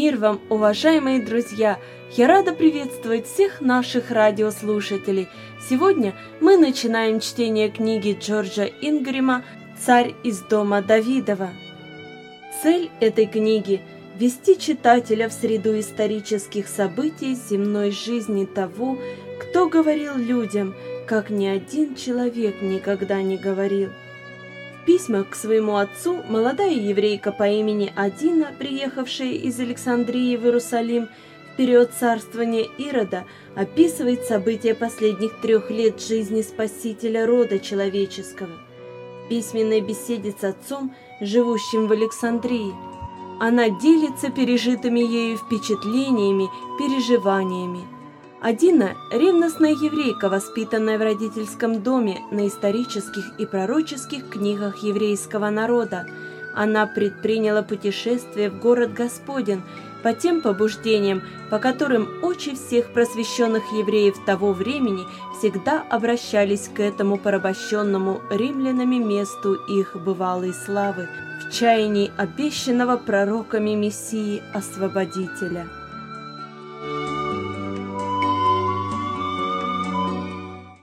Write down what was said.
Мир вам, уважаемые друзья! Я рада приветствовать всех наших радиослушателей. Сегодня мы начинаем чтение книги Джорджа Ингрима «Царь из дома Давидова». Цель этой книги – вести читателя в среду исторических событий земной жизни того, кто говорил людям, как ни один человек никогда не говорил – письмах к своему отцу молодая еврейка по имени Адина, приехавшая из Александрии в Иерусалим в период царствования Ирода, описывает события последних трех лет жизни Спасителя рода человеческого. В письменной беседе с отцом, живущим в Александрии, она делится пережитыми ею впечатлениями, переживаниями – Адина – ревностная еврейка, воспитанная в родительском доме на исторических и пророческих книгах еврейского народа. Она предприняла путешествие в город Господен по тем побуждениям, по которым очи всех просвещенных евреев того времени всегда обращались к этому порабощенному римлянами месту их бывалой славы, в чаянии обещанного пророками Мессии Освободителя. Thank you